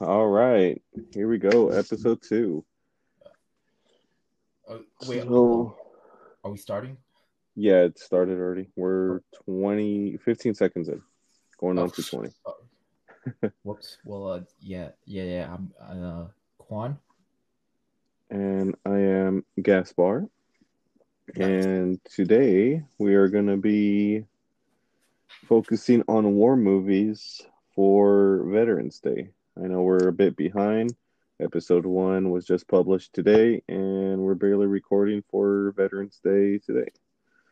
All right. Here we go. Episode two. Oh, wait, So, are we starting? yeah, it started already. We're 20, 15 seconds in. Going on Oh. to 20. Whoops. Well, uh, yeah, yeah, yeah. I'm uh, Quan. And I am Gaspar. Yeah. And today we are going to be focusing on war movies for Veterans Day. I know we're a bit behind. Episode one was just published today, and we're barely recording for Veterans Day today.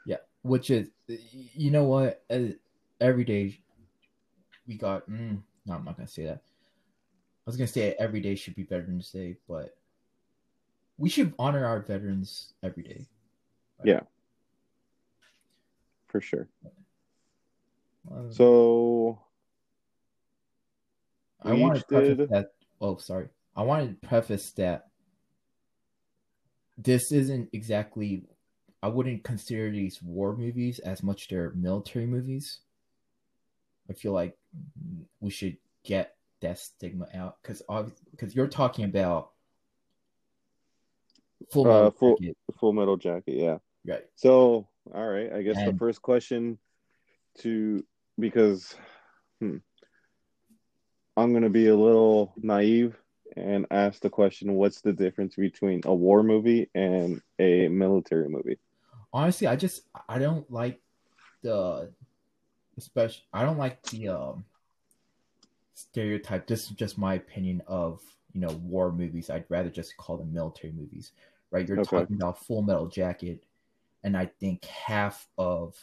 Yeah, which is, you know what? Uh, Every day we got. Mm, no, I'm not gonna say that. I was gonna say every day should be Veterans Day, but we should honor our veterans every day. Yeah. For sure. Uh, So, I want to preface did- that. Oh, sorry. I wanted to preface that this isn't exactly. I wouldn't consider these war movies as much they're military movies. I feel like we should get that stigma out because because you're talking about full Uh, metal full- jacket, Full Metal Jacket, yeah. right? So, all right, I guess the first question to because hmm, I'm going to be a little naive and ask the question what's the difference between a war movie and a military movie? honestly i just i don't like the especially i don't like the um stereotype this is just my opinion of you know war movies i'd rather just call them military movies right you're Okay. talking about full metal jacket and i think half of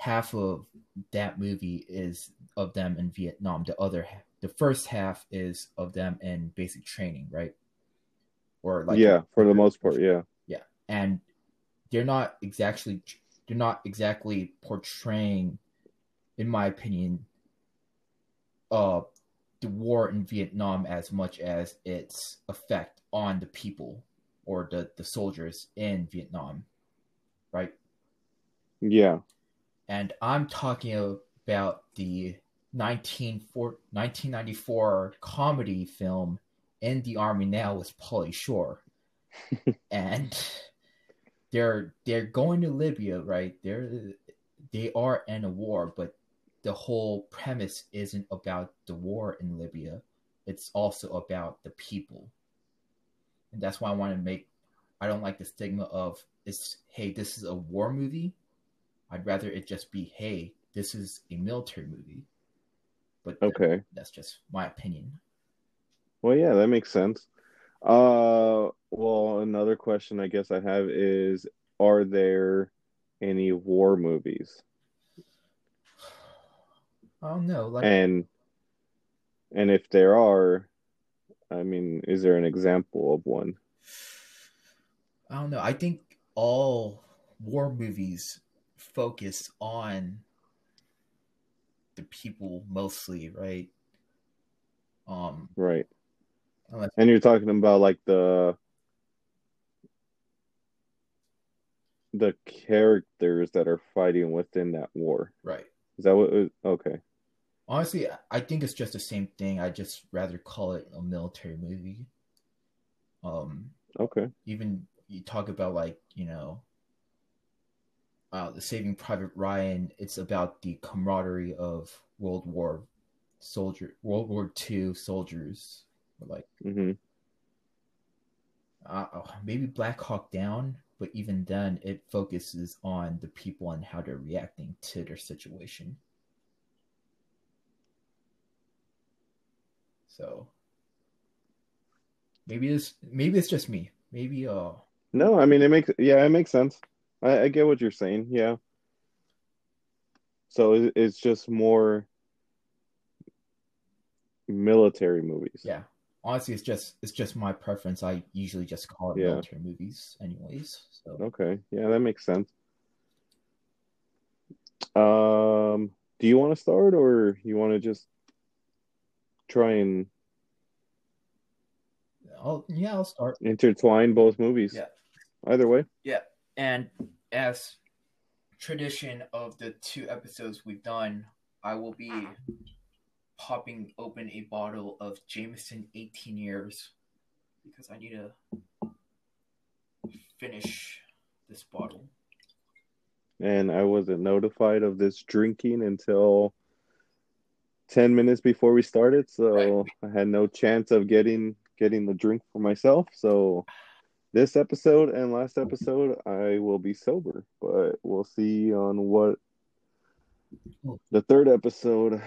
half of that movie is of them in vietnam the other the first half is of them in basic training right or like yeah, for the most part, yeah, yeah. and they're not exactly they're not exactly portraying in my opinion uh the war in Vietnam as much as its effect on the people or the the soldiers in Vietnam right Yeah. And I'm talking about the 1994 1994 comedy film In the Army Now with Pauly Shore. and they're they're going to Libya, right? They're they are in a war, but the whole premise isn't about the war in Libya. It's also about the people. And that's why I want to make I don't like the stigma of it's hey, this is a war movie. I'd rather it just be, hey, this is a military movie. But Okay. that's just my opinion. Well, yeah, that makes sense. Uh, well, another question I guess I have is are there any war movies? I don't know. Like And and if there are, I mean, is there an example of one? I don't know. I think all war movies focus on the people mostly, right? Um, Right. unless And you're talking about like the the characters that are fighting within that war. right. Is that what? Okay. Honestly, I think it's just the same thing. I just rather call it a military movie. Um, Okay. even you talk about like you know uh the saving private ryan it's about the camaraderie of world war soldier world war ii soldiers. Like hmm uh, oh, maybe black hawk down but even then it focuses on the people and how they're reacting to their situation. So maybe it's maybe it's just me. Maybe uh No, I mean it makes yeah, it makes sense. I, I get what you're saying. Yeah. So it, it's just more military movies. Yeah. Honestly, it's just it's just my preference. I usually just call it Yeah. military movies, anyways. So Okay. Yeah, that makes sense. Um, do you want to start or you want to just try and I'll yeah, I'll start. intertwine both movies? Yeah. Either way. Yeah, and as tradition of the two episodes we've done, I will be popping open a bottle of Jameson 18 years because I need to finish this bottle. And I wasn't notified of this drinking until 10 minutes before we started, so right. I had no chance of getting getting the drink for myself. So this episode and last episode I will be sober, but we'll see on what the third episode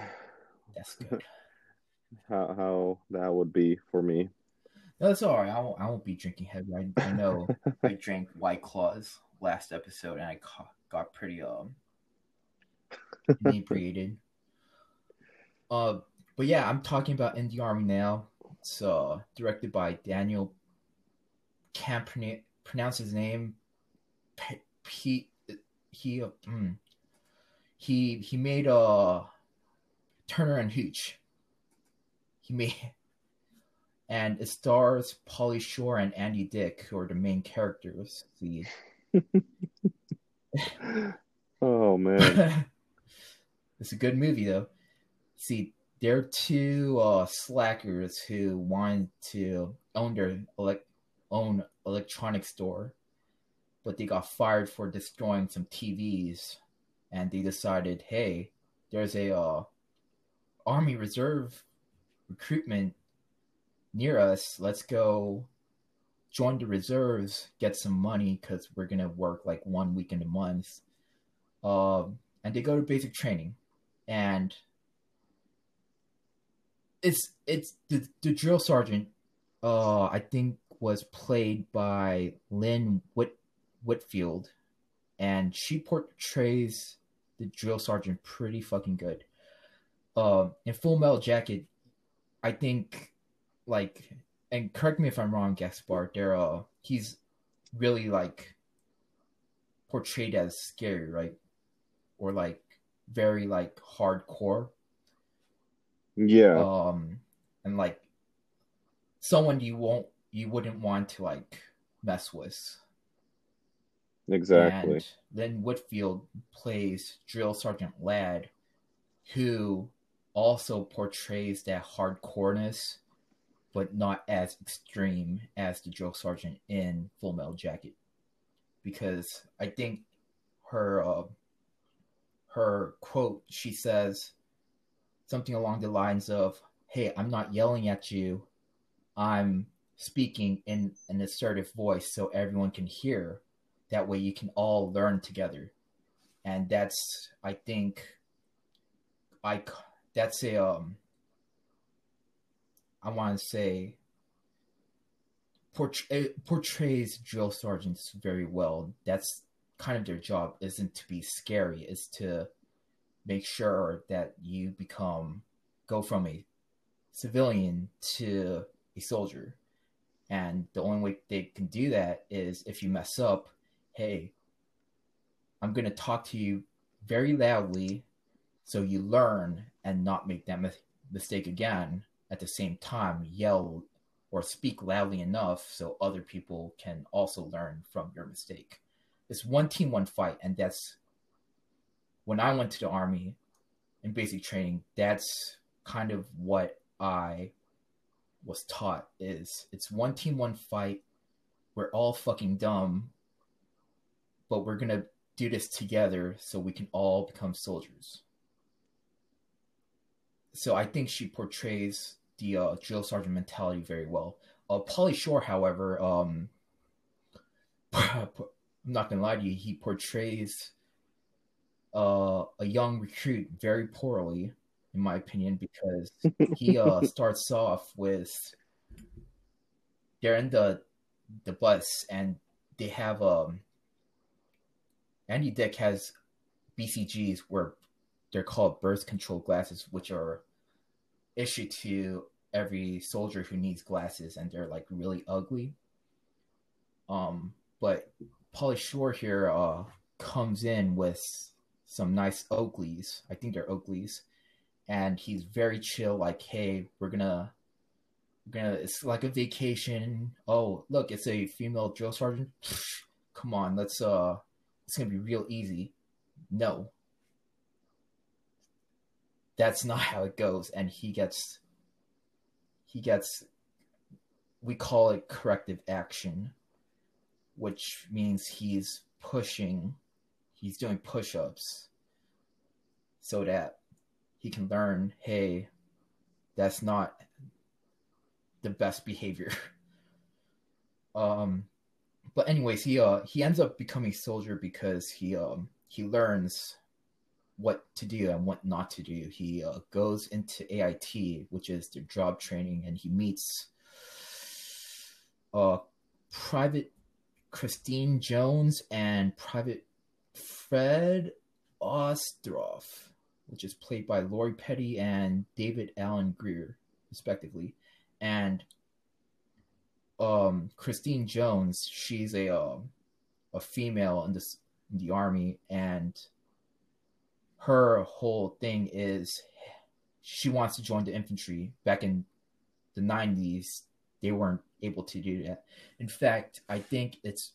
that's good. how how that would be for me. That's all right. I won't, I won't be drinking heavy. I, I know I drank White Claws last episode and I got pretty um inebriated. Uh, but yeah, I'm talking about In the Army now. It's uh, directed by Daniel. Can't pronounce his name. He he mm, he he made uh Turner and Hooch. He made and it stars Pauly Shore and Andy Dick, who are the main characters. See. oh man. it's a good movie though. See, they're two uh, slackers who want to own their elect- own electronics store, but they got fired for destroying some TVs, and they decided, hey, there's a uh, Army Reserve recruitment near us. Let's go join the reserves, get some money because we're gonna work like one weekend a month. Um, and they go to basic training, and it's it's the, the drill sergeant. Uh, I think was played by Lynn Whit Whitfield, and she portrays the drill sergeant pretty fucking good. Uh, in Full Metal Jacket, I think like and correct me if I'm wrong, Gaspar. There, uh, he's really like portrayed as scary, right? Or like very like hardcore. Yeah. Um, and like someone you won't, you wouldn't want to like mess with. Exactly. And then Whitfield plays Drill Sergeant Ladd, who also portrays that hardcoreness but not as extreme as the drill sergeant in Full Metal Jacket, because I think her uh, her quote she says something along the lines of, "Hey, I'm not yelling at you, I'm speaking in an assertive voice so everyone can hear. That way, you can all learn together." And that's, I think, I that's a um I want to say portray, portrays drill sergeants very well. That's kind of their job isn't to be scary, is to make sure that you become go from a civilian to a soldier. And the only way they can do that is if you mess up, hey, I'm going to talk to you very loudly so you learn and not make that mistake again at the same time yell or speak loudly enough so other people can also learn from your mistake. It's one team, one fight, and that's when I went to the army in basic training. That's kind of what I was taught is it's one team, one fight. We're all fucking dumb, but we're gonna do this together so we can all become soldiers. So I think she portrays the uh, drill sergeant mentality very well. Uh, Pauly Shore, however, um, I'm not gonna lie to you, he portrays uh, a young recruit very poorly, in my opinion, because he uh, starts off with they're in the the bus and they have um Andy Dick has BCGs where they're called birth control glasses, which are issued to every soldier who needs glasses and they're like really ugly. Um, but Pauly Shore here uh, comes in with some nice Oakleys. I think they're Oakleys, and he's very chill. Like, hey, we're gonna, we're gonna. It's like a vacation. Oh, look, it's a female drill sergeant. Come on, let's. Uh, it's gonna be real easy. No, that's not how it goes, and he gets he gets we call it corrective action, which means he's pushing, he's doing push ups so that he can learn hey, that's not the best behavior. um, but anyways, he uh he ends up becoming a soldier because he um he learns what to do and what not to do. He uh, goes into AIT, which is the job training, and he meets uh, Private Christine Jones and Private Fred Ostroff, which is played by Lori Petty and David Alan Grier, respectively. And um, Christine Jones, she's a uh, a female in this in the army, and her whole thing is she wants to join the infantry. Back in the 90s, they weren't able to do that. In fact, I think it's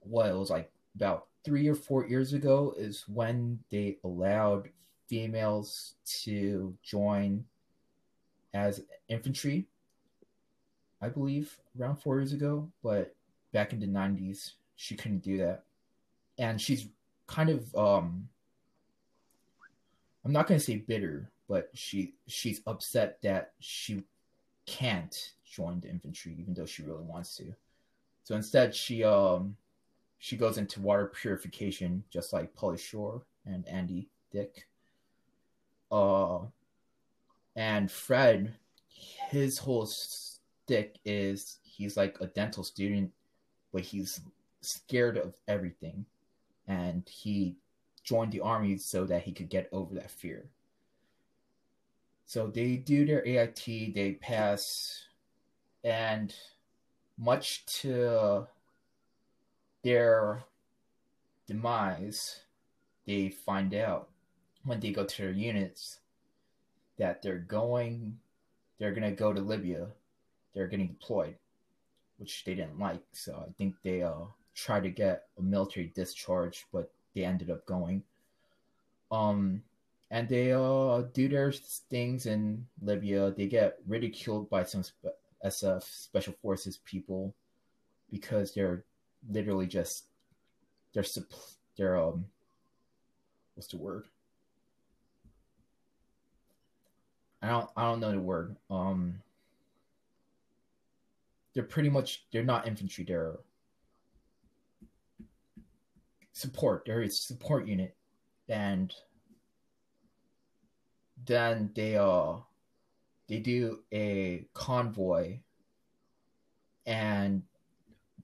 what it was like about three or four years ago is when they allowed females to join as infantry. I believe around four years ago, but back in the 90s, she couldn't do that. And she's kind of um I'm not going to say bitter, but she she's upset that she can't join the infantry even though she really wants to. So instead, she um she goes into water purification just like Pauly Shore and Andy Dick. Uh, and Fred, his whole stick is he's like a dental student, but he's scared of everything, and he joined the army so that he could get over that fear. So they do their AIT, they pass, and much to their demise, they find out when they go to their units that they're going, they're going to go to Libya. They're getting deployed, which they didn't like. So I think they uh, tried to get a military discharge, but they ended up going. Um, and they uh do their things in Libya. They get ridiculed by some sp- SF special forces people because they're literally just they're they're um what's the word? I don't I don't know the word. Um they're pretty much they're not infantry, they're support. They're a support unit, and then they uh they do a convoy, and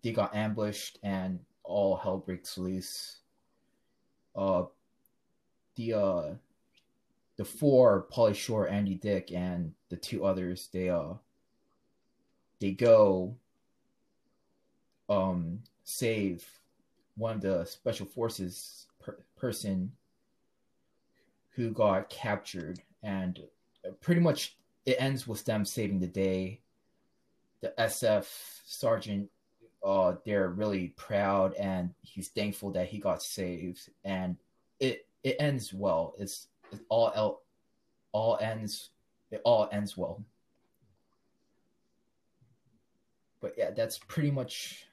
they got ambushed, and all hell breaks loose. Uh, the uh the four Pauly Shore, Andy Dick, and the two others they uh they go um save one of the special forces per- person who got captured, and pretty much it ends with them saving the day. The SF sergeant, uh, they're really proud, and he's thankful that he got saved, and it it ends well. It's it all el- all ends it all ends well. But yeah, that's pretty much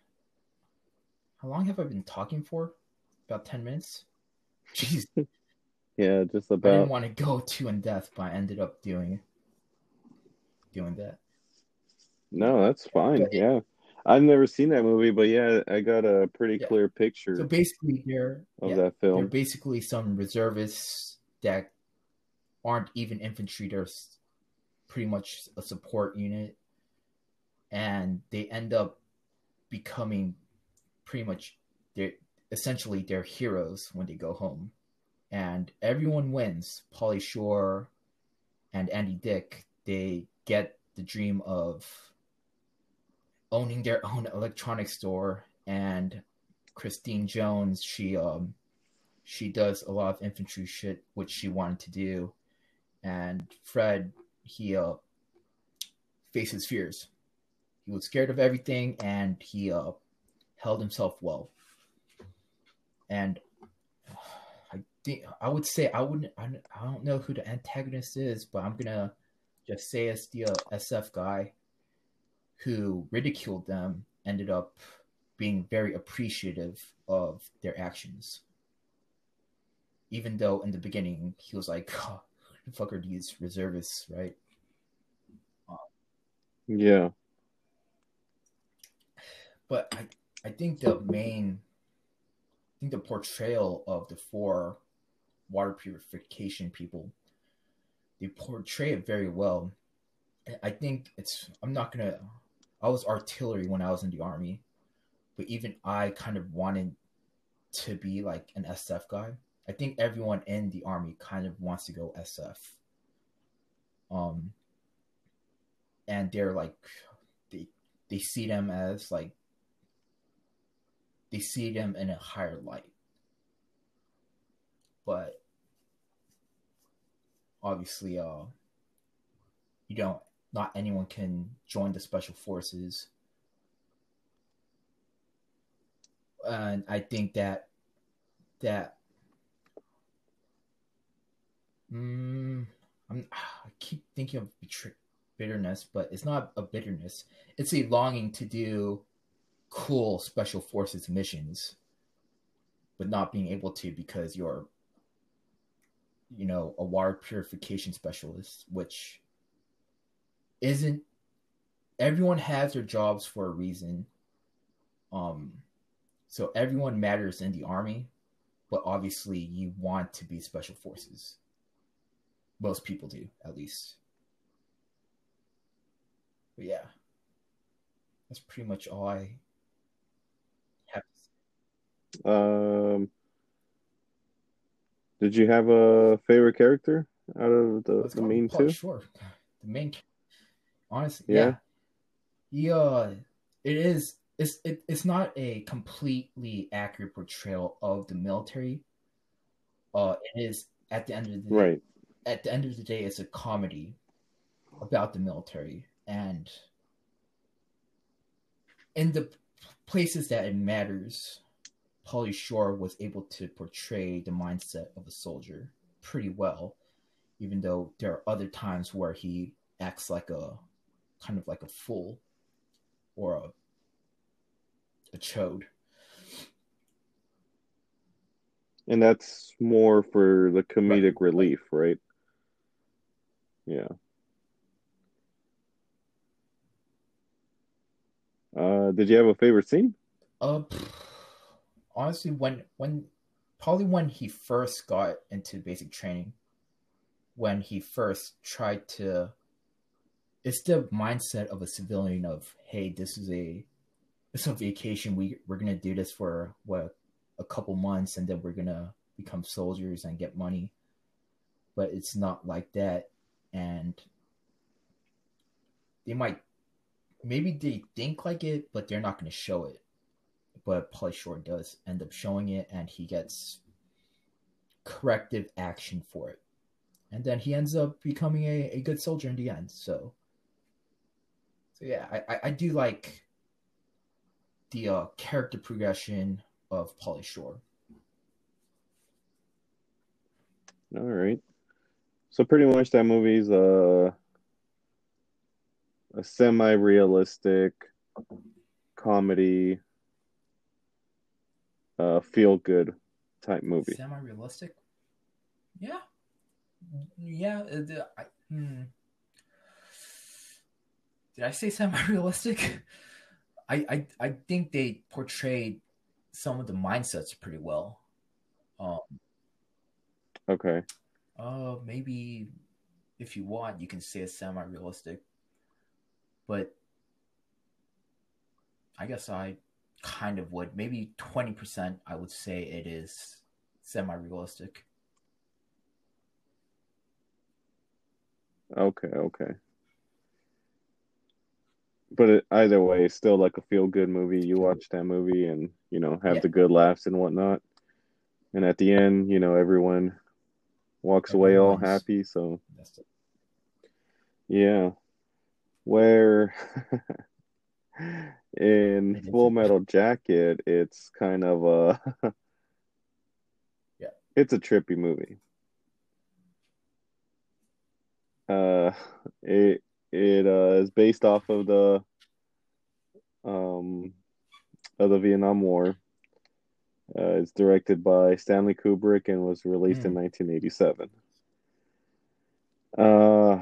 how long have I been talking for? About 10 minutes? Jeez. yeah, just about. I didn't want to go too in depth, but I ended up doing doing that. No, that's fine. But, yeah. I've never seen that movie, but yeah, I got a pretty yeah. clear picture. So basically, there of yeah, that film. They're basically some reservists that aren't even infantry. They're pretty much a support unit, and they end up becoming pretty much they're essentially they're heroes when they go home, and everyone wins. Pauly Shore and Andy Dick they get the dream of owning their own electronics store, and Christine Jones she um she does a lot of infantry shit which she wanted to do, and Fred he uh faces fears. He was scared of everything, and he uh held himself well. And I think I would say I wouldn't. I, I don't know who the antagonist is, but I'm gonna just say it's the uh, SF guy who ridiculed them ended up being very appreciative of their actions. Even though in the beginning he was like, oh, "The fuck are these reservists?" Right? Yeah. But I, I think the main, I think the portrayal of the four water purification people, they portray it very well. I think it's. I'm not gonna. I was artillery when I was in the army, but even I kind of wanted to be like an SF guy. I think everyone in the army kind of wants to go SF. Um, and they're like, they they see them as like they see them in a higher light. But obviously, uh, you don't. Not anyone can join the special forces, and I think that that. Mm, I'm, I keep thinking of bitterness, but it's not a bitterness. It's a longing to do cool special forces missions, but not being able to because you're, you know, a water purification specialist, which isn't. Everyone has their jobs for a reason. Um, so everyone matters in the army, but obviously you want to be special forces. Most people do, at least. But yeah, that's pretty much all I um, did you have a favorite character out of the, the main two? Sure, the main. Honestly, yeah, yeah. Uh, it is. It's it, it's not a completely accurate portrayal of the military. Uh, it is at the end of the day. Right. At the end of the day, it's a comedy about the military, and in the places that it matters, Pauly Shore was able to portray the mindset of a soldier pretty well, even though there are other times where he acts like a kind of like a fool or a a chode. And that's more for the comedic right. relief, right? Yeah. Uh, did you have a favorite scene? Uh, honestly, when when probably when he first got into basic training, when he first tried to, it's the mindset of a civilian of hey, this is a it's a vacation. We we're gonna do this for what a couple months, and then we're gonna become soldiers and get money. But it's not like that, and they might maybe they think like it, but they're not going to show it but Pauly Shore does end up showing it, and he gets corrective action for it. And then he ends up becoming a, a good soldier in the end. So, so yeah, I, I do like the uh, character progression of Pauly Shore. All right. So pretty much that movie's a a semi-realistic comedy uh, feel good type movie. Semi realistic. Yeah, yeah. Uh, I, hmm. Did I say semi realistic? I, I I think they portrayed some of the mindsets pretty well. Um, okay. Uh, maybe if you want, you can say it's semi realistic, but I guess I kind of would. Maybe 20%, I would say it is semi realistic. Okay, okay. But it, either way, still like a feel good movie. You watch that movie and, you know, have yeah. the good laughs and whatnot. And at the end, you know, everyone walks away all happy. So, yeah. Where in Full Metal Jacket, it's kind of a yeah. it's a trippy movie. Uh, it it uh, is based off of the um of the Vietnam War. Uh, it's directed by Stanley Kubrick and was released in Hmm. 1987. Uh,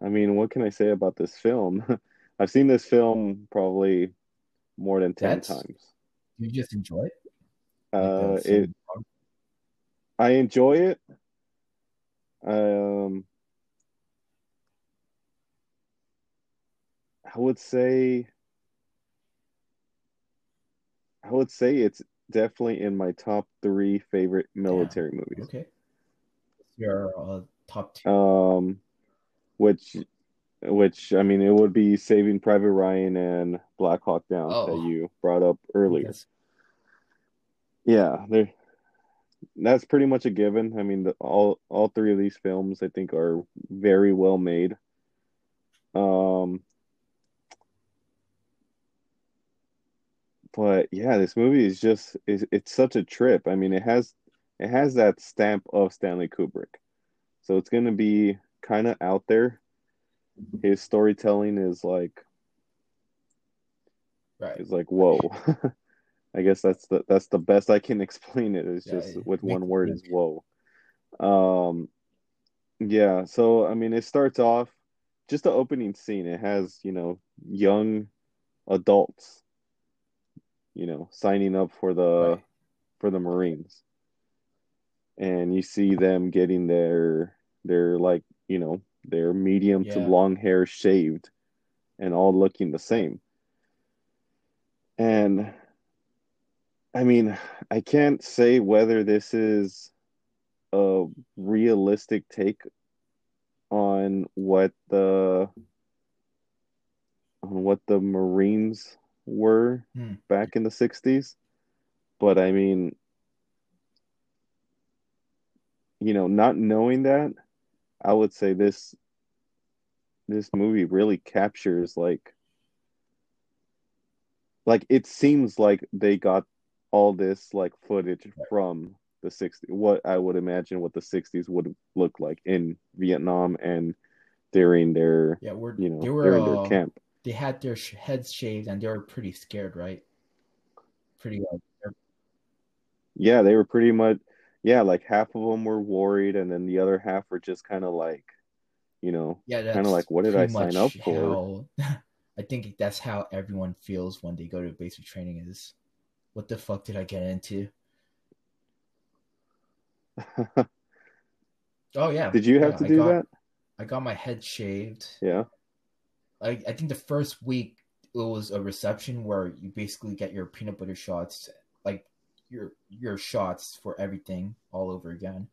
I mean, what can I say about this film? I've seen this film probably more than 10 That's- times. You just enjoy it. Uh, uh, it I enjoy it. Um, I would say, I would say it's definitely in my top three favorite military movies. okay. Your uh, top two. Um, which, which I mean, it would be Saving Private Ryan and Black Hawk Down Oh. that you brought up earlier. Yes. Yeah, they that's pretty much a given. I mean, the, all all three of these films I think are very well made. Um, but yeah, this movie is just is it's such a trip. I mean, it has it has that stamp of Stanley Kubrick, so it's gonna be kind of out there. His storytelling is like Right. is like whoa. I guess that's the that's the best I can explain it. it. Is Yeah, just it with one word sense. is whoa. Um, yeah. So I mean, it starts off just the opening scene. It has you know young adults, you know, signing up for the Right. for the Marines, and you see them getting their their like you know their medium to long hair shaved, and all looking the same. And I mean, I can't say whether this is a realistic take on what the on what the Marines were Hmm. back in the 60s. But I mean, you know, not knowing that, I would say this this movie really captures like like it seems like they got all this like footage from the 60s what i would imagine what the 60s would look like in vietnam and during their Yeah, we're you know they were during uh, their camp they had their sh- heads shaved and they were pretty scared, right? Pretty uh, like yeah they were pretty much yeah like half of them were worried and then the other half were just kind of like you know yeah, that's Kinda like, what did I sign up for? How, I think that's how everyone feels when they go to basic training is what the fuck did I get into? Oh yeah. did you have yeah, to I do got, that I got my head shaved. yeah I, I think the first week it was a reception where you basically get your peanut butter shots, like your your shots for everything all over again.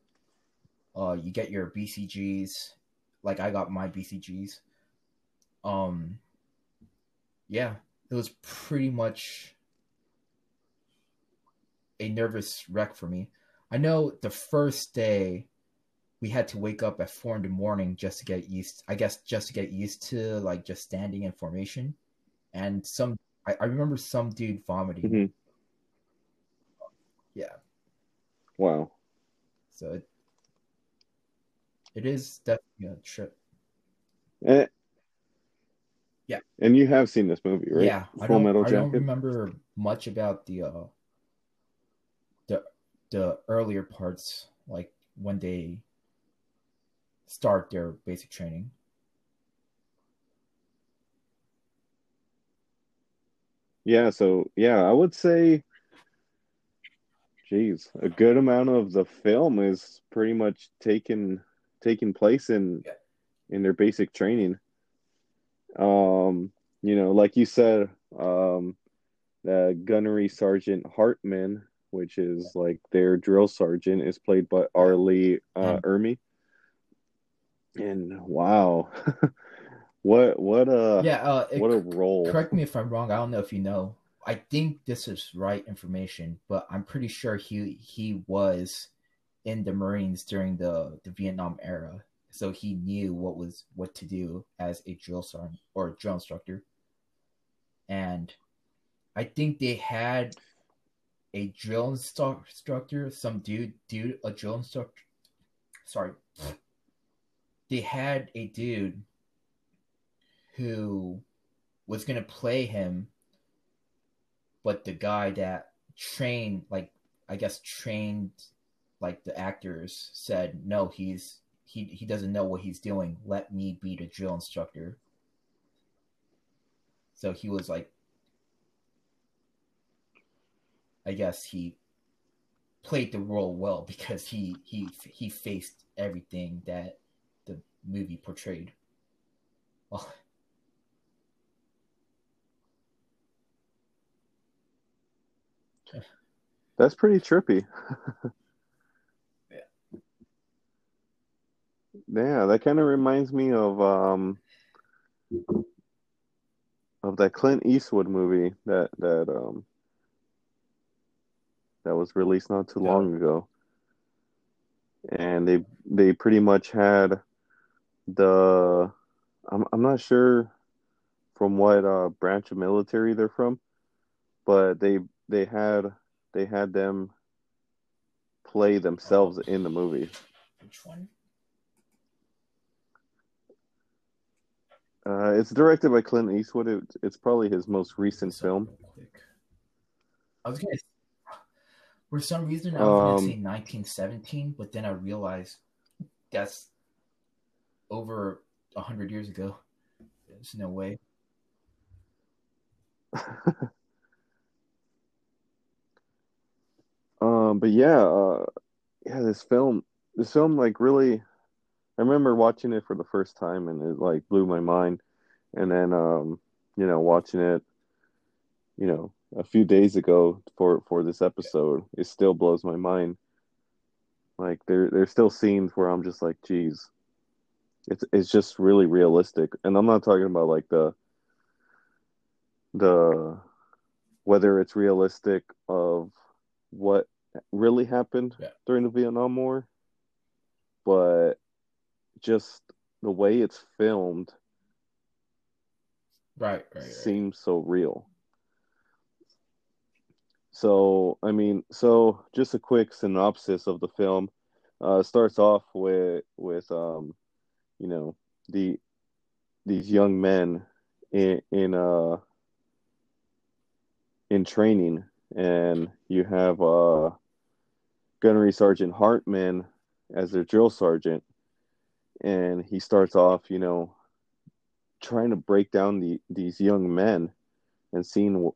Uh, you get your BCGs, like I got my BCGs. Um, yeah, it was pretty much a nervous wreck for me. I know the first day we had to wake up at four in the morning just to get used i guess just to get used to like just standing in formation. And some i, I remember some dude vomiting. Mhm. yeah. Wow. So it, it is definitely a trip. Eh. Yeah. and you have seen this movie right? Yeah. I full don't metal i don't remember much about the uh the the earlier parts like when they start their basic training Yeah, so yeah, I would say, geez, a good amount of the film is pretty much taking taking place in Yeah. in their basic training. Um, you know, like you said, um, the gunnery sergeant Hartman, which is like their drill sergeant, is played by R. Lee uh, Ermey. And wow, what what a yeah uh it, what a role! correct me if i'm wrong i don't know if you know i think this is right information but i'm pretty sure he he was in the marines during the the vietnam era so he knew what was what to do as a drill sergeant or a drill instructor and i think they had a drill instructor, some dude, dude, a drill instructor. Sorry, they had a dude who was gonna play him, but the guy that trained, like I guess trained, like the actors said, no, he's he he doesn't know what he's doing. Let me be the drill instructor. So he was like I guess he played the role well because he he he faced everything that movie portrayed. Well, That's pretty trippy. Yeah. Yeah, that kind of reminds me of um of that Clint Eastwood movie that that um that was released not too Yeah. long ago. And they they pretty much had the I'm I'm not sure from what uh branch of military they're from, but they they had they had them play themselves in the movie. which one? Uh, it's directed by Clint Eastwood. It, it's probably his most recent So, film. I was gonna. For some reason, I was Um, gonna say 1917, but then I realized that's over a hundred years ago. There's no way. Um, but yeah, uh, yeah, this film, this film, like really, I remember watching it for the first time, and it like blew my mind. And then, um, you know, watching it, you know, a few days ago for for this episode, it still blows my mind. Like there, there's still scenes where I'm just like, geez, it's it's just really realistic, and I'm not talking about like the the whether it's realistic of what really happened Yeah. during the Vietnam War, but just the way it's filmed Right, right, right. seems so real. So, I mean, so just a quick synopsis of the film. Uh, starts off with with um, you know, the these young men in in uh in training, and you have uh Gunnery Sergeant Hartman as their drill sergeant, and he starts off, you know, trying to break down the these young men and seeing,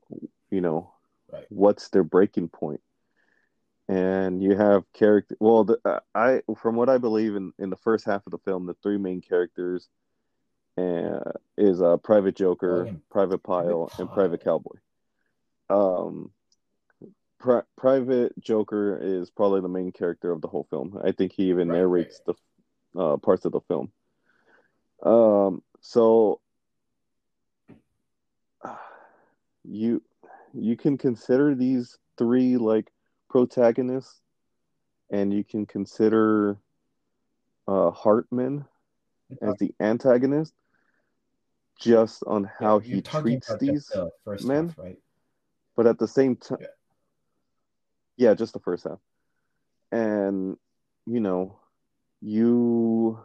you know, Right. what's their breaking point. And you have character. Well, the, uh, I from what I believe in in the first half of the film, the three main characters uh, is uh, Private Joker, Private Pyle, Private and Private Cowboy. Um, Pri- Private Joker is probably the main character of the whole film. I think he even Right, narrates the uh, parts of the film. Um, so you you can consider these three like protagonists, and you can consider uh, Hartman as the antagonist, just on how You're he treats these. the first men? half, right? but at the same time, Yeah. yeah, just the first half. And you know, you,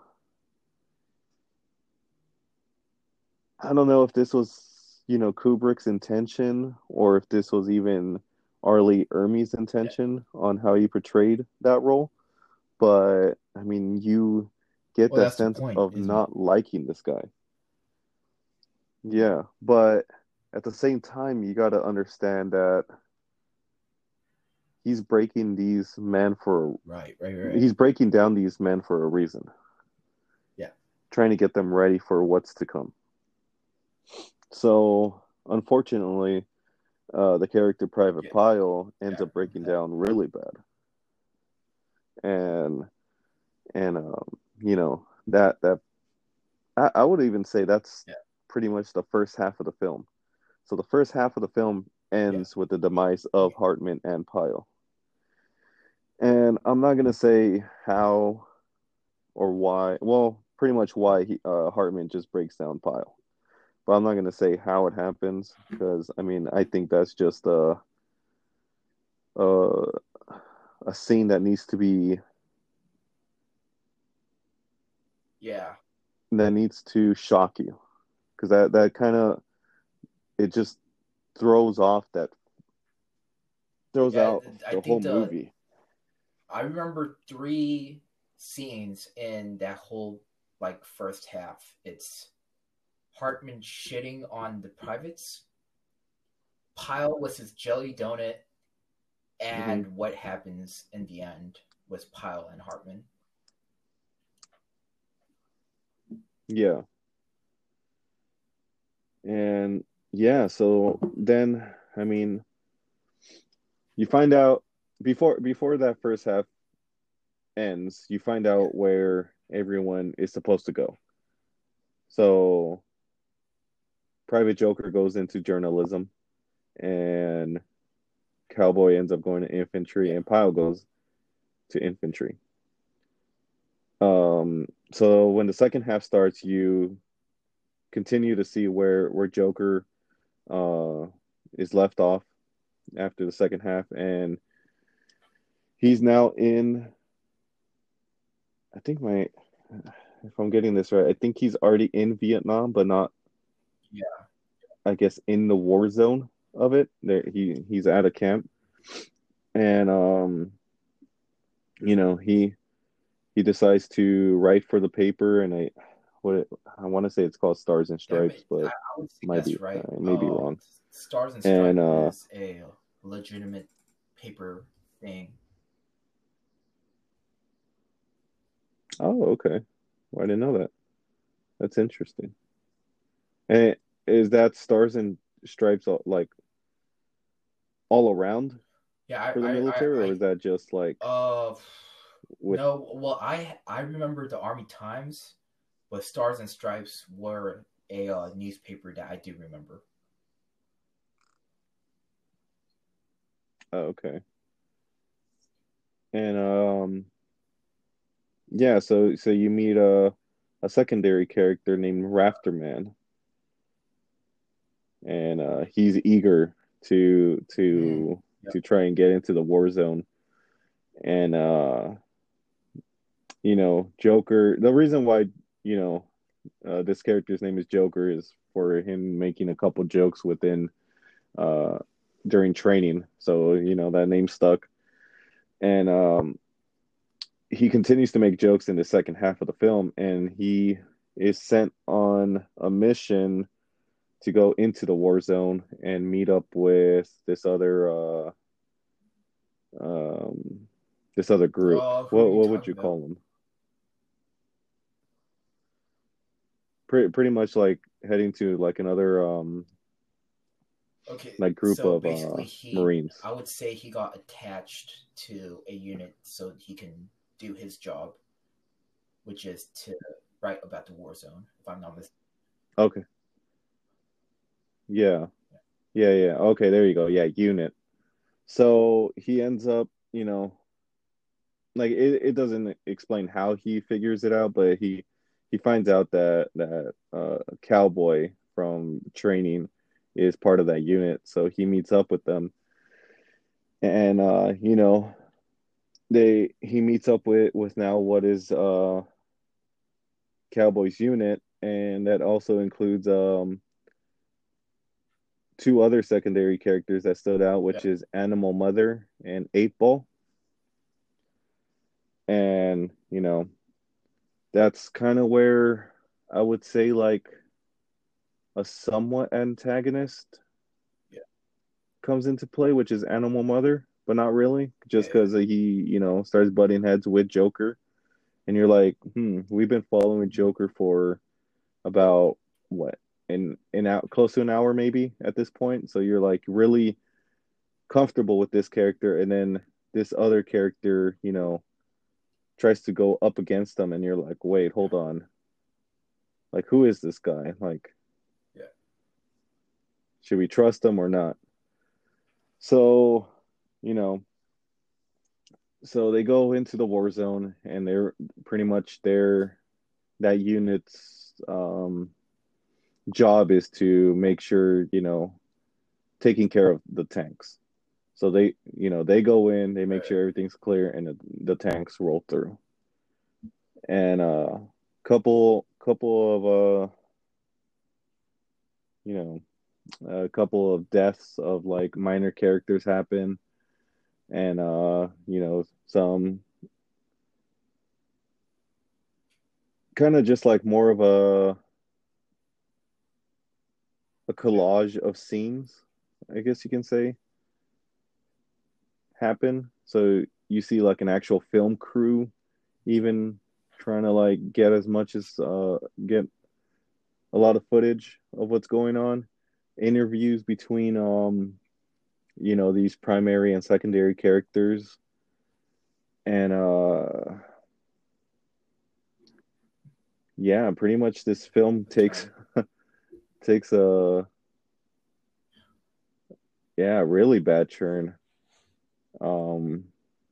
I don't know if this was, you know, Kubrick's intention or if this was even R. Lee Ermey's intention on how he portrayed that role. But I mean, you get Well, that sense point, of not liking this guy. Yeah, but at the same time, you got to understand that he's breaking these men for Right, right, right. he's breaking down these men for a reason. Yeah. Trying to get them ready for what's to come. So, unfortunately, uh, the character Private Yeah. Pyle ends Yeah. up breaking down really bad. And and um, you know, that that I, I would even say that's Yeah. pretty much the first half of the film. So the first half of the film ends with the demise of Hartman and Pyle. And I'm not gonna say how or why. Well, pretty much why he, uh, Hartman just breaks down Pyle, but I'm not gonna say how it happens because I mean I think that's just uh uh, a scene that needs to be Yeah. that needs to shock you because that that kind of it just throws off that throws Yeah, out I the whole the- movie. I remember three scenes in that whole like first half. It's Hartman shitting on the privates, Pyle with his jelly donut, and Mm-hmm. what happens in the end with Pyle and Hartman. Yeah. And yeah, so then I mean you find out before before that first half ends, you find out where everyone is supposed to go. So Private Joker goes into journalism and Cowboy ends up going to infantry and Pyle goes to infantry. Um so when the second half starts you continue to see where where Joker uh is left off after the second half and he's now in I think my if I'm getting this right, I think he's already in Vietnam but not Yeah. I guess in the war zone of it. There he he's at a camp and um you know, he he decides to write for the paper and I what it, I want to say it's called Stars and Stripes, I, but I might be- right. I may be Uh, wrong. Stars and Stripes And, uh, is a legitimate paper thing. Oh, okay. Well, I didn't know that. That's interesting. And is that Stars and Stripes all, like all around Yeah, I, for the military, I, or is that just like I, uh, with? No, well, I I remember the Army Times, but Stars and Stripes were a uh, newspaper that I do remember. Oh, okay. And um, yeah. So so you meet a a secondary character named Rafterman, and uh, he's eager to to Yep. to try and get into the war zone, and uh, you know, Joker. The reason why you know uh, this character's name is Joker is for him making a couple jokes within uh, during training. So you know that name stuck, and um, he continues to make jokes in the second half of the film, and he is sent on a mission to go into the war zone and meet up with this other uh, um, this other group. Uh, what what would you about? call them? Pretty pretty much like heading to like another um Okay, like group so of uh, he, Marines. I would say he got attached to a unit so he can do his job, which is to write about the war zone. If I'm not mistaken. Okay. Yeah. Yeah, yeah. Okay, there you go. Yeah, unit. So he ends up, you know, like it, it doesn't explain how he figures it out, but he he finds out that that uh cowboy from training is part of that unit. So he meets up with them. And uh, you know, they he meets up with with now what is uh Cowboys unit and that also includes um two other secondary characters that stood out, which is Animal Mother and Eight Ball. And, you know, that's kind of where I would say like a somewhat antagonist Yeah. comes into play, which is Animal Mother, but not really, just Yeah. because he, you know, starts butting heads with Joker. And you're like, hmm, we've been following Joker for about what in in out close to an hour maybe at this point. So you're like really comfortable with this character, and then this other character, you know, tries to go up against them, and you're like, wait, hold on, like who is this guy? Like, Yeah. should we trust him or not? So, you know, so they go into the war zone, and they're pretty much their that unit's um job is to make sure you know taking care of the tanks. So they, you know, they go in, they make sure everything's clear, and the, the tanks roll through. And uh, couple, couple of uh, you know, a couple of deaths of like minor characters happen, and uh, you know, some kind of just like more of a a collage of scenes, I guess you can say, happen. So you see like an actual film crew even trying to like get as much as uh get a lot of footage of what's going on. Interviews between um you know these primary and secondary characters and uh yeah, pretty much this film takes takes a yeah really bad churn um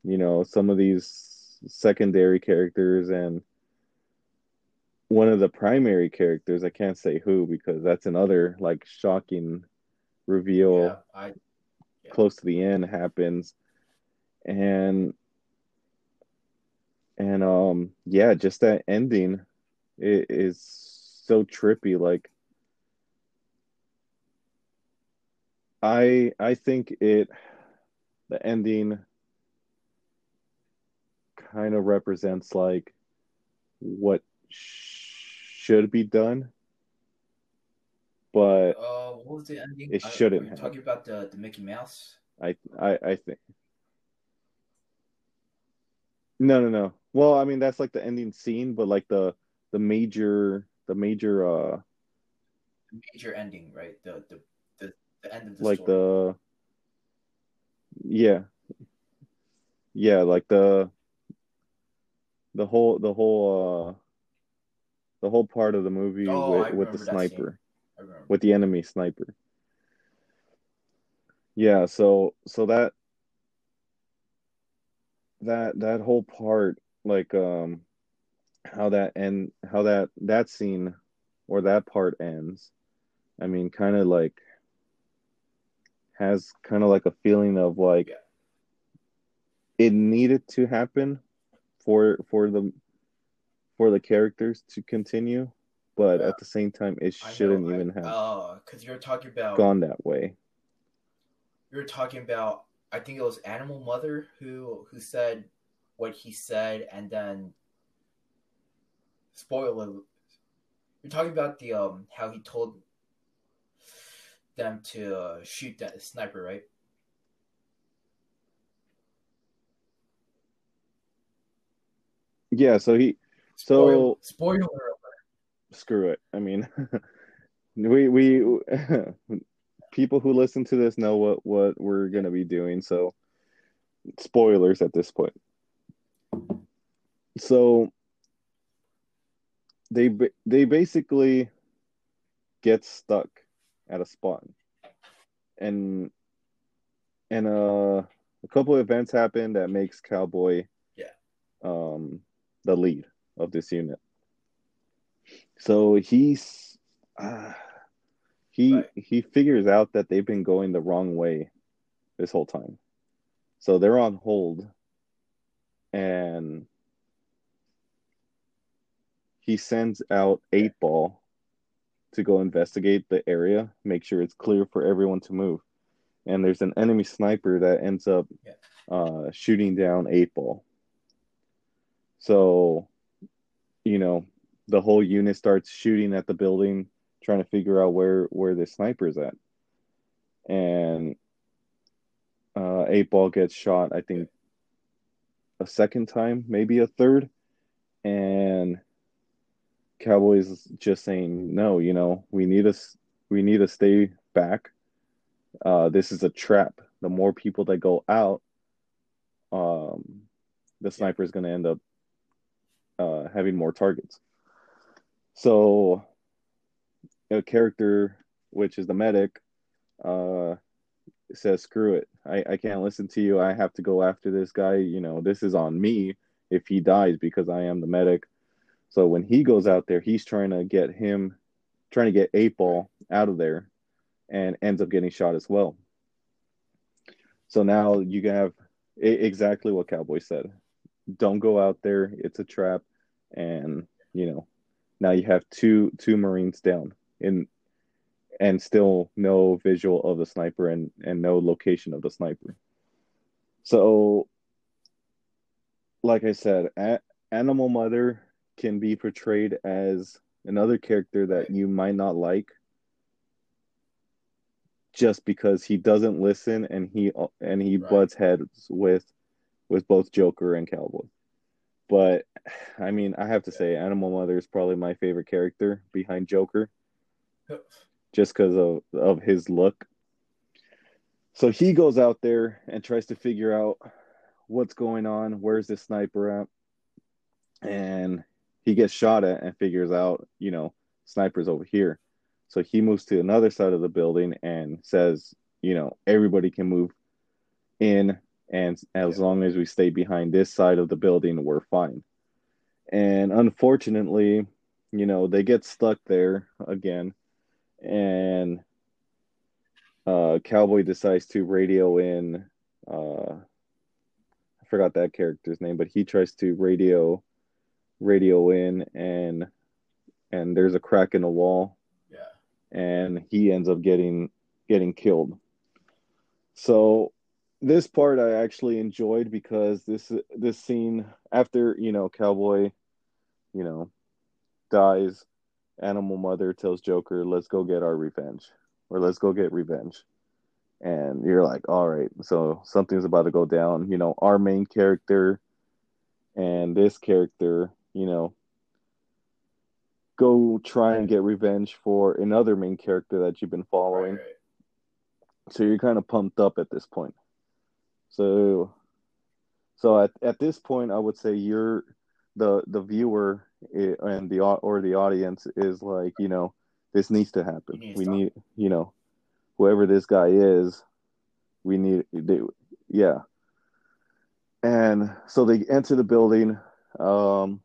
you know some of these secondary characters and one of the primary characters i can't say who because that's another like shocking reveal Yeah, I Yeah. close to the end happens and and um yeah just that ending it is so trippy like i i think it the ending kind of represents like what should be done but uh, what was the ending? It I- shouldn't Are talking about the the Mickey Mouse? I I I think no no no. Well, I mean that's like the ending scene, but like the the major the major uh major ending, right? The the the, end of the like story. the yeah yeah like the the whole the whole uh the whole part of the movie Oh, with, with the remember that scene. sniper with the enemy sniper yeah so so that that that whole part like um how that end how that that scene or that part ends i mean kind of like has kind of like a feeling of like it needed to happen for for the for the characters to continue but Yeah. at the same time it shouldn't I- even have Uh, because you're talking about gone that way You're talking about I think it was Animal Mother who who said what he said and then spoiler you're talking about the um how he told them to uh, shoot that sniper right? Yeah so he so spoiler alert. screw it. I mean we we people who listen to this know what what we're going to be doing so spoilers at this point. So they they basically get stuck at a spot and and uh, a couple of events happen that makes cowboy Yeah. um the lead of this unit so he's uh, he Right. he figures out that they've been going the wrong way this whole time so they're on hold and he sends out eight ball to go investigate the area make sure it's clear for everyone to move. And there's an enemy sniper that ends up Yeah. uh, shooting down eight ball. So you know the whole unit starts shooting at the building trying to figure out where where the sniper's at. And uh, eight ball gets shot i think a second time maybe a third. And cowboys just saying no you know we need us we need to stay back. Uh, this is a trap. The more people that go out um, the sniper is going to end up uh, having more targets. So a character which is the medic uh, says screw it. I, I can't listen to you. I have to go after this guy. You know this is on me if he dies because i am the medic so when he goes out there he's trying to get him trying to get eight ball out of there and ends up getting shot as well So now you have exactly what Cowboy said. Don't go out there; it's a trap, and you know now you have two two Marines down in and still no visual of the sniper and and no location of the sniper. So, like I said, a- Animal Mother can be portrayed as another character that you might not like just because he doesn't listen and he and he right. butts heads with with both Joker and Cowboy. But I mean, I have to say, Animal Mother is probably my favorite character behind Joker, just because of of his look. So he goes out there and tries to figure out what's going on. Where's the sniper at? And he gets shot at and figures out, you know, sniper's over here. So he moves to another side of the building and says, you know, everybody can move in, and as yeah. long as we stay behind this side of the building, we're fine. And unfortunately, you know, they get stuck there again, and uh, Cowboy decides to radio in. Uh, I forgot that character's name, but he tries to radio radio in, and and there's a crack in the wall. Yeah. And he ends up getting getting killed. So this part I actually enjoyed because this this scene after you know Cowboy, you know, dies, Animal Mother tells Joker, "Let's go get our revenge." or let's go get revenge. And you're like, all right, so something's about to go down. You know, our main character and this character, you know, go try and get revenge for another main character that you've been following. Right, right. So you're kind of pumped up at this point. So, so at, at this point, I would say you're the the viewer eh, and the or the audience is like, you know, this needs to happen. we need, you know, whoever this guy is, we need, they, yeah. And so they enter the building. Um,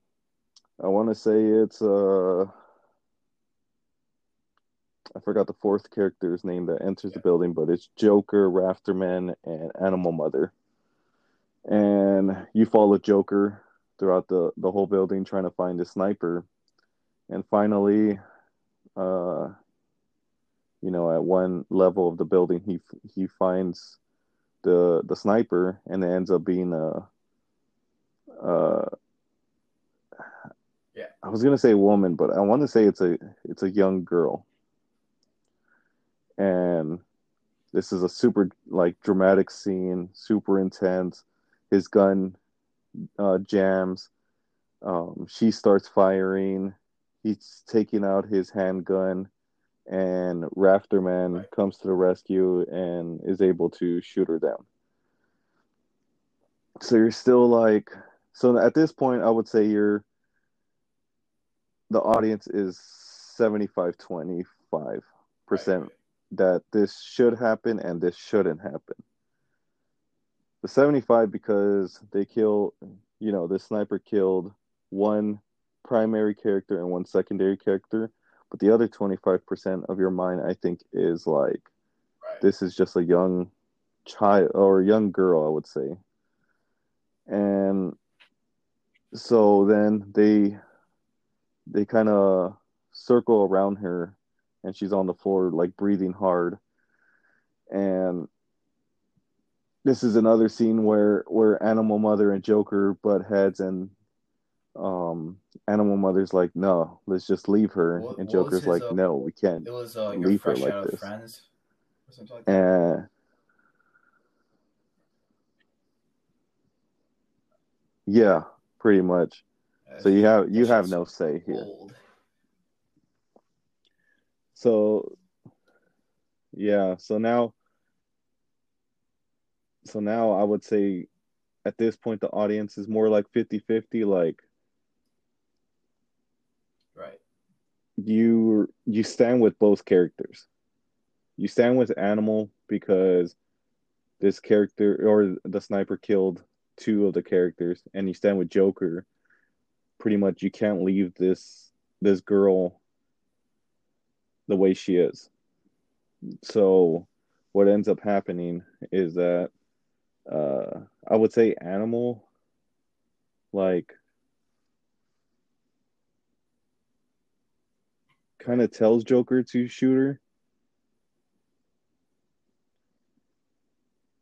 I want to say it's uh, I forgot the fourth character's name that enters yeah. the building, but it's Joker, Rafterman, and Animal Mother. And you follow Joker throughout the the whole building trying to find a sniper. And finally, uh, you know, at one level of the building, he he finds the the sniper, and it ends up being a. Uh. I was gonna say woman, but I want to say it's a it's a young girl. And this is a super like dramatic scene, super intense. His gun uh, jams. Um, she starts firing he's taking out his handgun and Rafterman right. comes to the rescue and is able to shoot her down. So you're still like so at this point I would say you're the audience is 75 25 percent that this should happen and this shouldn't happen. The 75 because they kill you know the sniper killed one primary character and one secondary character, but the other 25% of your mind, I think, is like, right. this is just a young child or a young girl, I would say. And so then they they kind of circle around her and she's on the floor like breathing hard. And this is another scene where where animal mother and joker butt heads and um animal mother's like no let's just leave her. What, and joker's his, like uh, no we can't it was uh, leave her like this. Friends like and yeah pretty much so you have you have no say here old. so yeah so now so now i would say at this point the audience is more like 50-50 like right. you you stand with both characters. You stand with Animal because this character or the sniper killed two of the characters, and you stand with Joker. Pretty much, you can't leave this this girl the way she is. So, what ends up happening is that uh I would say animal like kind of tells Joker to shoot her.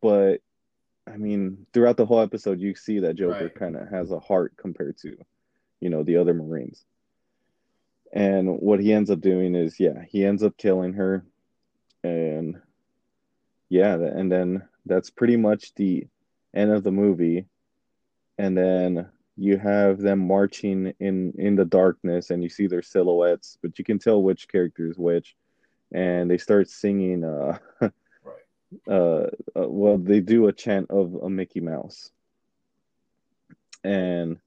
But I mean, throughout the whole episode, you see that Joker Right. kind of has a heart compared to, you know, the other Marines. And what he ends up doing is, yeah, he ends up killing her. And yeah, and then that's pretty much the end of the movie. And then you have them marching in in the darkness and you see their silhouettes, but you can tell which character is which. And they start singing uh Right. uh, uh well they do a chant of a Mickey Mouse. And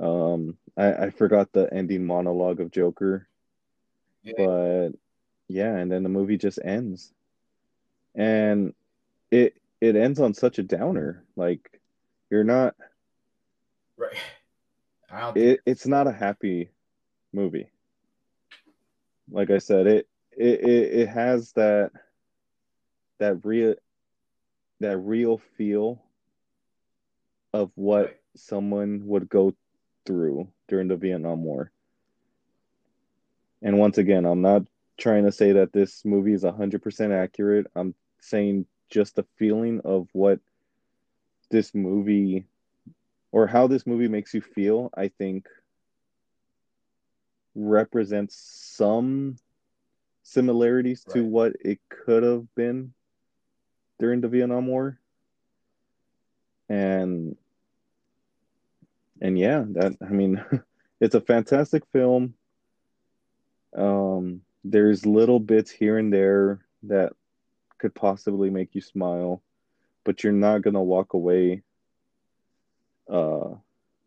um I, I forgot the ending monologue of Joker, Yeah. but yeah, and then the movie just ends. And it it ends on such a downer. Like you're not Right. I don't it, it's not a happy movie. Like I said, it it it, it has that that real that real feel of what Right. someone would go through during the Vietnam War. And once again, I'm not trying to say that this movie is 100% accurate. I'm saying just the feeling of what this movie or how this movie makes you feel, I think represents some similarities to what it could have been during the Vietnam War. And and yeah, that I mean it's a fantastic film. Um there's little bits here and there that could possibly make you smile, but you're not gonna walk away uh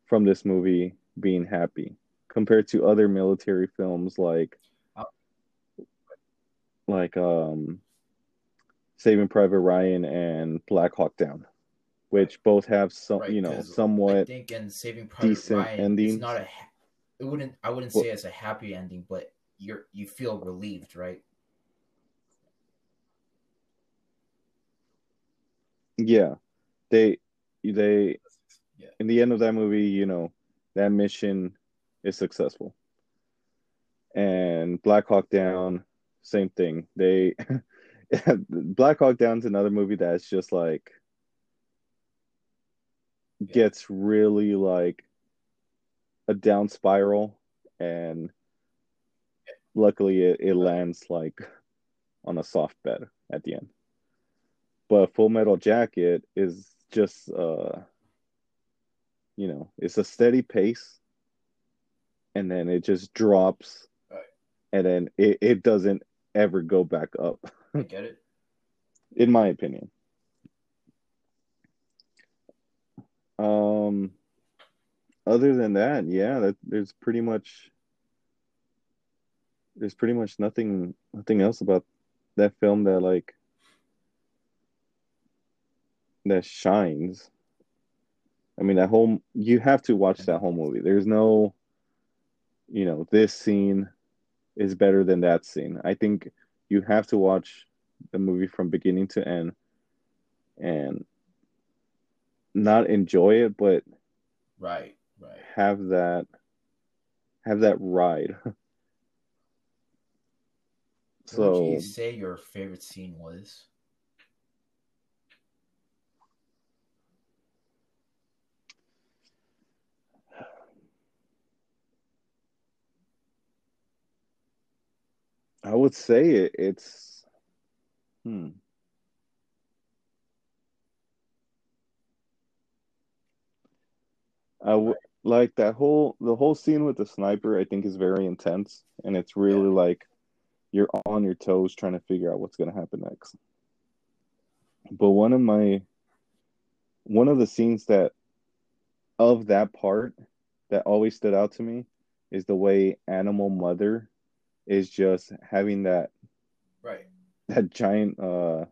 from this movie being happy compared to other military films like Uh, like um Saving Private Ryan and Black Hawk Down, which both have some right. you know 'cause I somewhat think in Saving Private decent Ryan, endings. it's not a. It wouldn't. I wouldn't Well- say it's a happy ending, but you're you feel relieved, right? yeah they they Yeah. in the end of that movie you know that mission is successful and Black Hawk Down same thing they Black Hawk Down's another movie that's just like Yeah. gets really like a down spiral and luckily it, it lands like on a soft bed at the end but full metal jacket is just uh you know it's a steady pace and then it just drops Right. and then it, it doesn't ever go back up I get it. in my opinion um other than that yeah that there's pretty much there's pretty much nothing nothing else about that film that like that shines. I mean that whole you have to watch that whole movie. There's no you know this scene is better than that scene. I think you have to watch the movie from beginning to end and not enjoy it but Right. Right. have that have that ride So, what you say your favorite scene was? i would say it, it's hmm I w- like that whole the whole scene with the sniper. I think is very intense, and it's really like you're on your toes trying to figure out what's going to happen next. But one of my one of the scenes that of that part that always stood out to me is the way Animal Mother is just having that Right. that giant uh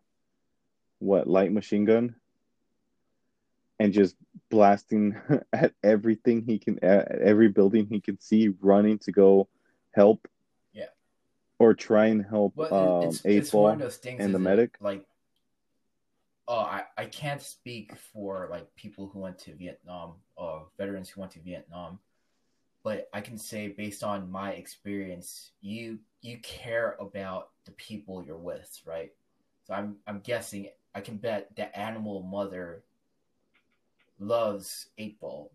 what light machine gun and just blasting at everything he can at every building he can see running to go help Yeah. or try and help Well, um it's eight it's one ball of those things. and the medic. like, oh, I, I can't speak for like people who went to Vietnam or veterans who went to Vietnam, but I can say based on my experience, you you care about the people you're with, right? So I'm I'm guessing I can bet the animal mother loves eight ball,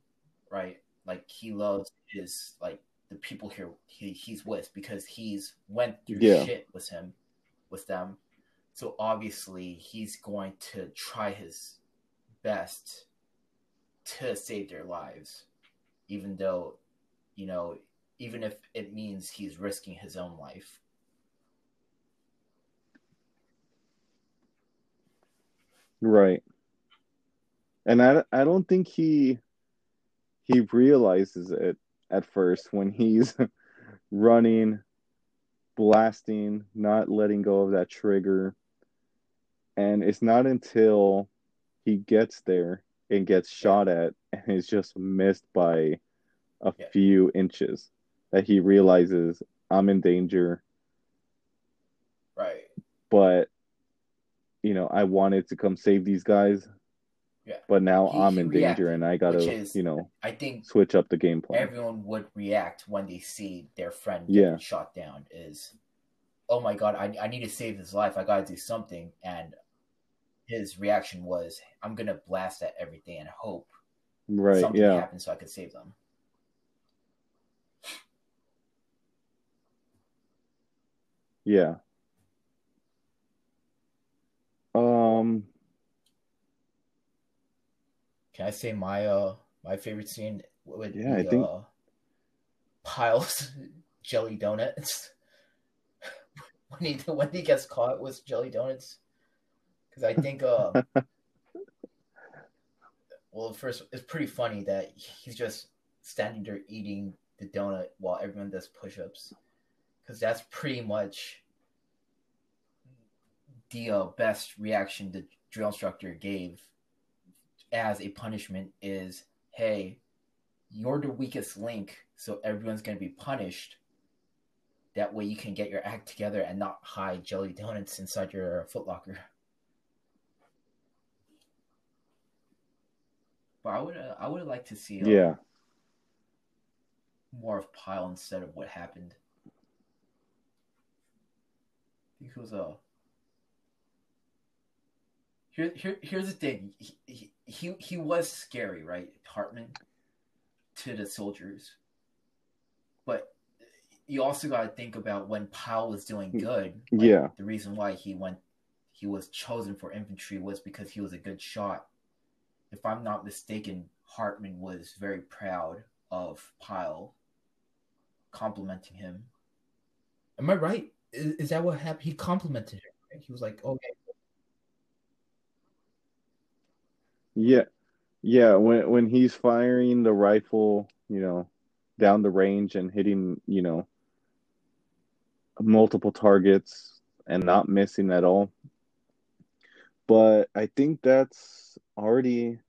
right? Like he loves his like the people here he, he's with because he's went through Yeah. shit with him with them. So obviously he's going to try his best to save their lives. Even though, you know, even if it means he's risking his own life. Right. And I, I don't think he he realizes it at first when he's running, blasting, not letting go of that trigger. And it's not until he gets there and gets shot at and is just missed by a Yeah. few inches that he realizes I'm in danger, Right. but you know, I wanted to come save these guys. Yeah. But now He- I'm he in danger and I gotta, is- you know, I think switch up the game plan. everyone would react when they see their friend Yeah. shot down is oh my god I, I need to save his life i gotta do something and his reaction was i'm gonna blast at everything and hope right, something yeah. happens so i could save them Yeah. Um can i say my uh my favorite scene would Yeah, I think- uh, Pyle's jelly donuts? When he when he gets caught with jelly donuts? Because i think uh well first it's pretty funny that he's just standing there eating the donut while everyone does push-ups. Because that's pretty much the uh, best reaction the drill instructor gave as a punishment is hey you're the weakest link so everyone's going to be punished that way you can get your act together and not hide jelly donuts inside your footlocker but i would uh, i would like to see uh, yeah. more of Pyle instead of what happened. I think it was a. Here, here, here's the thing. He, he, he, he was scary, right, Hartman, to the soldiers. But you also got to think about when Pyle was doing mm, good. like, Yeah. The reason why he went, he was chosen for infantry was because he was a good shot. If I'm not mistaken, Hartman was very proud of Pyle, complimenting him. Am I right? Is, is that what happened? He complimented him. Right? He was like, "Okay, Yeah. Yeah, when when he's firing the rifle, you know, down the range and hitting, you know, multiple targets and not missing at all. But I think that's already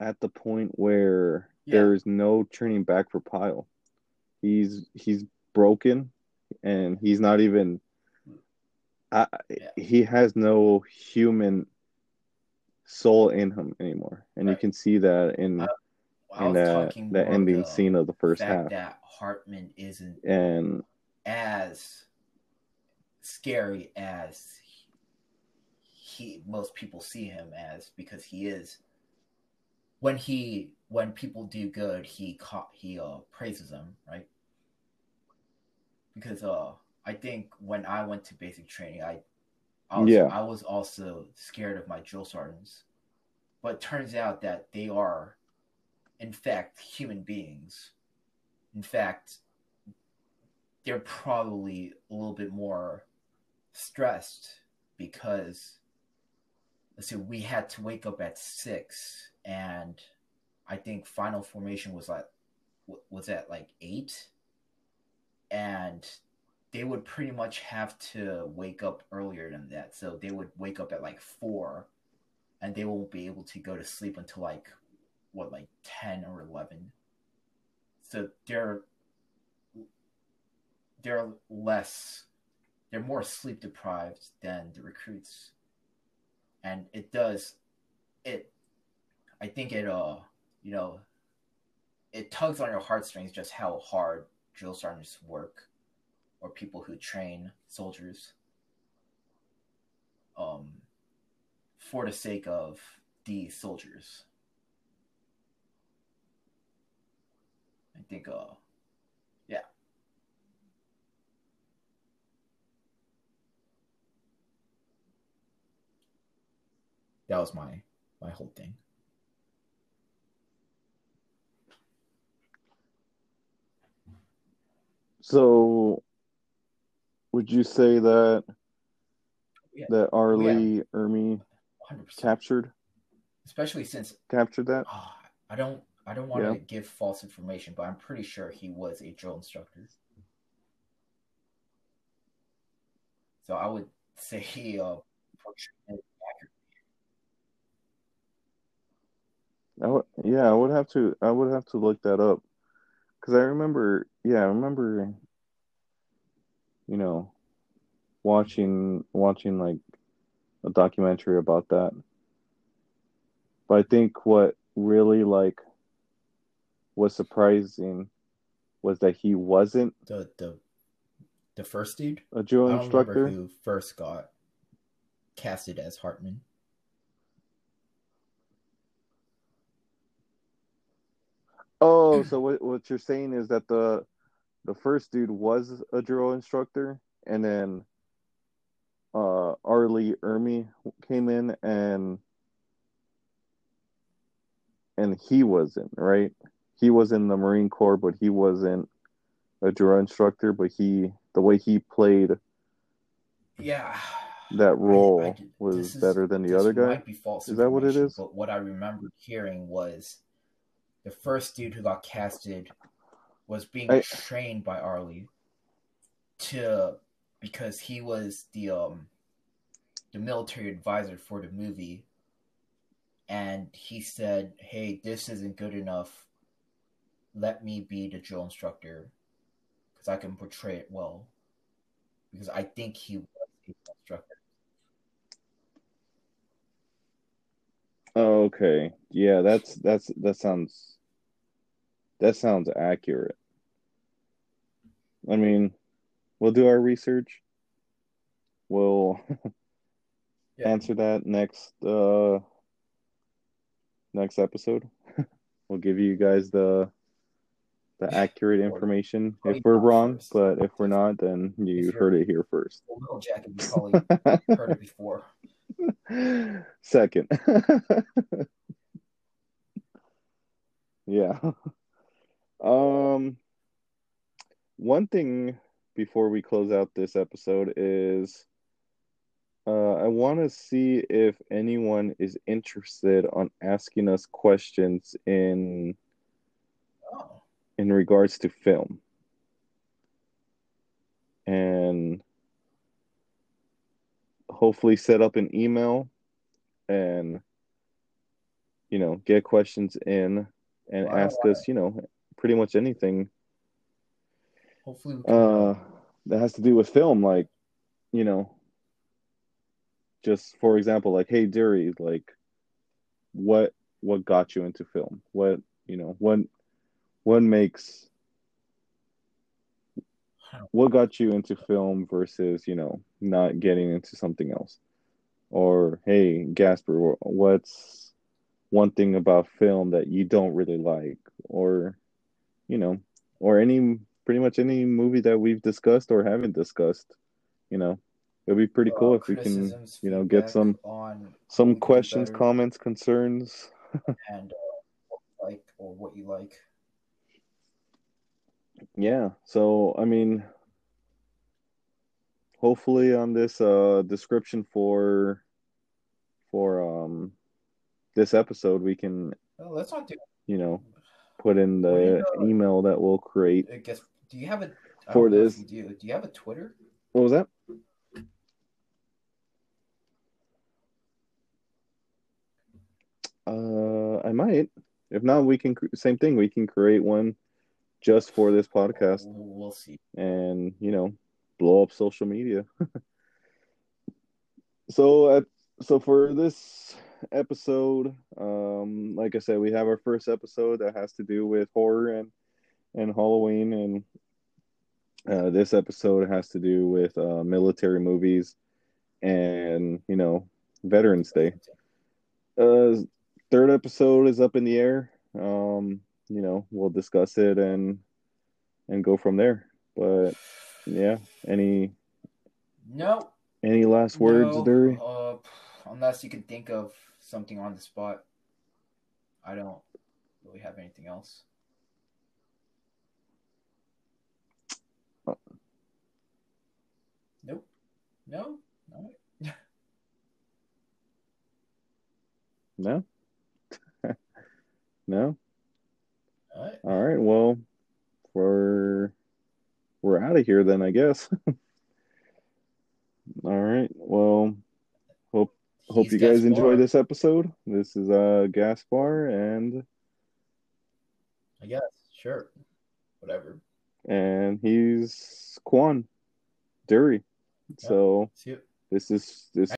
at the point where Yeah. there's no turning back for Pyle. He's he's broken and he's not even I, Yeah. he has no human soul in him anymore. And you can see that in I in that the ending scene of the first half. that Hartman isn't And as scary as he most people see him as because he is when he when people do good he ca- he uh praises them right because uh I think when I went to basic training I I was, Yeah. I was also scared of my drill sergeants. But turns out that they are in fact human beings. In fact they're probably a little bit more stressed because let's see we had to wake up at six and i think final formation was like was at like eight. And they would pretty much have to wake up earlier than that. So they would wake up at like four and they won't be able to go to sleep until like what like 10 or 11 so they're they're less they're more sleep deprived than the recruits. And it does it. I think it uh you know it tugs on your heartstrings just how hard drill sergeants work or people who train soldiers um for the sake of the soldiers. I think uh yeah. That was my my whole thing. So, would you say that Yeah. that R. Lee Ermey 100%. captured Especially since captured that? ah, I don't I don't want Yeah. to give false information, but I'm pretty sure he was a drill instructor. So I would say he uh. I would, yeah, I would have to. I would have to look that up because I remember. Yeah, I remember. You know, watching watching like a documentary about that. But I think what really like was surprising was that he wasn't the the the first dude. a drill instructor. who first got casted as Hartman. Oh, so what what you're saying is that the the first dude was a drill instructor, and then uh R. Lee Ermey came in and and he wasn't right. He was in the Marine Corps, but he wasn't a drill instructor. But he the way he played Yeah. that role I- I was is- better than the other guy. Might be false Is that what it is? But what I remember hearing was the first dude who got casted was being I- trained by R. Lee to because he was the um the military advisor for the movie. And he said hey this isn't good enough. Let me be the drill instructor because i can portray it well. Because i think he was a drill instructor. Okay. Yeah, that's that's that sounds that sounds accurate. I mean, we'll do our research. We'll Yeah. answer that next uh next episode. we'll give you guys the the accurate information if we're wrong, first. but if we're not, then you heard it here first. Well, you probably heard it before. Second. yeah. Um one thing before we close out this episode is uh, I want to see if anyone is interested on asking us questions in Oh, in regards to film. And hopefully set up an email and you know, get questions in and Wow. ask us, you know, pretty much anything hopefully uh that has to do with film like, you know, just for example, like hey Dury, like what what got you into film? What, you know, what what makes what got you into film versus you know not getting into something else? Or hey gasper what's one thing about film that you don't really like? Or you know or any pretty much any movie that we've discussed or haven't discussed you know it'd be pretty cool uh, if we can you know get some on some we can do questions better. comments concerns and uh, like or what you like. yeah so i mean hopefully on this uh description for for um this episode we can Oh, let's not do. you know put in Well, you the know- email that we'll create I guess. Do you have a For don't know if this- you do. Do you have a Twitter? what was that uh i might if not we can same thing we can create one just for this podcast We'll, we'll see. and you know blow up social media so at so for this episode, um, like I said, we have our first episode that has to do with horror and and Halloween, and uh, this episode has to do with uh, military movies and you know Veterans Day. Uh, third episode is up in the air. Um, you know, we'll discuss it and and go from there. But yeah, any No. any last words, no, Dury? Uh, unless you can think of something on the spot. I don't really have anything else. Uh. Nope. No. No. No, no. All right. All right. Well, we're we're out of here then, I guess. All right. Well, hope He's you guys Gaspar. enjoy this episode. This is uh Gaspar and I guess. Sure. Whatever. and he's Quan Dury. So this is this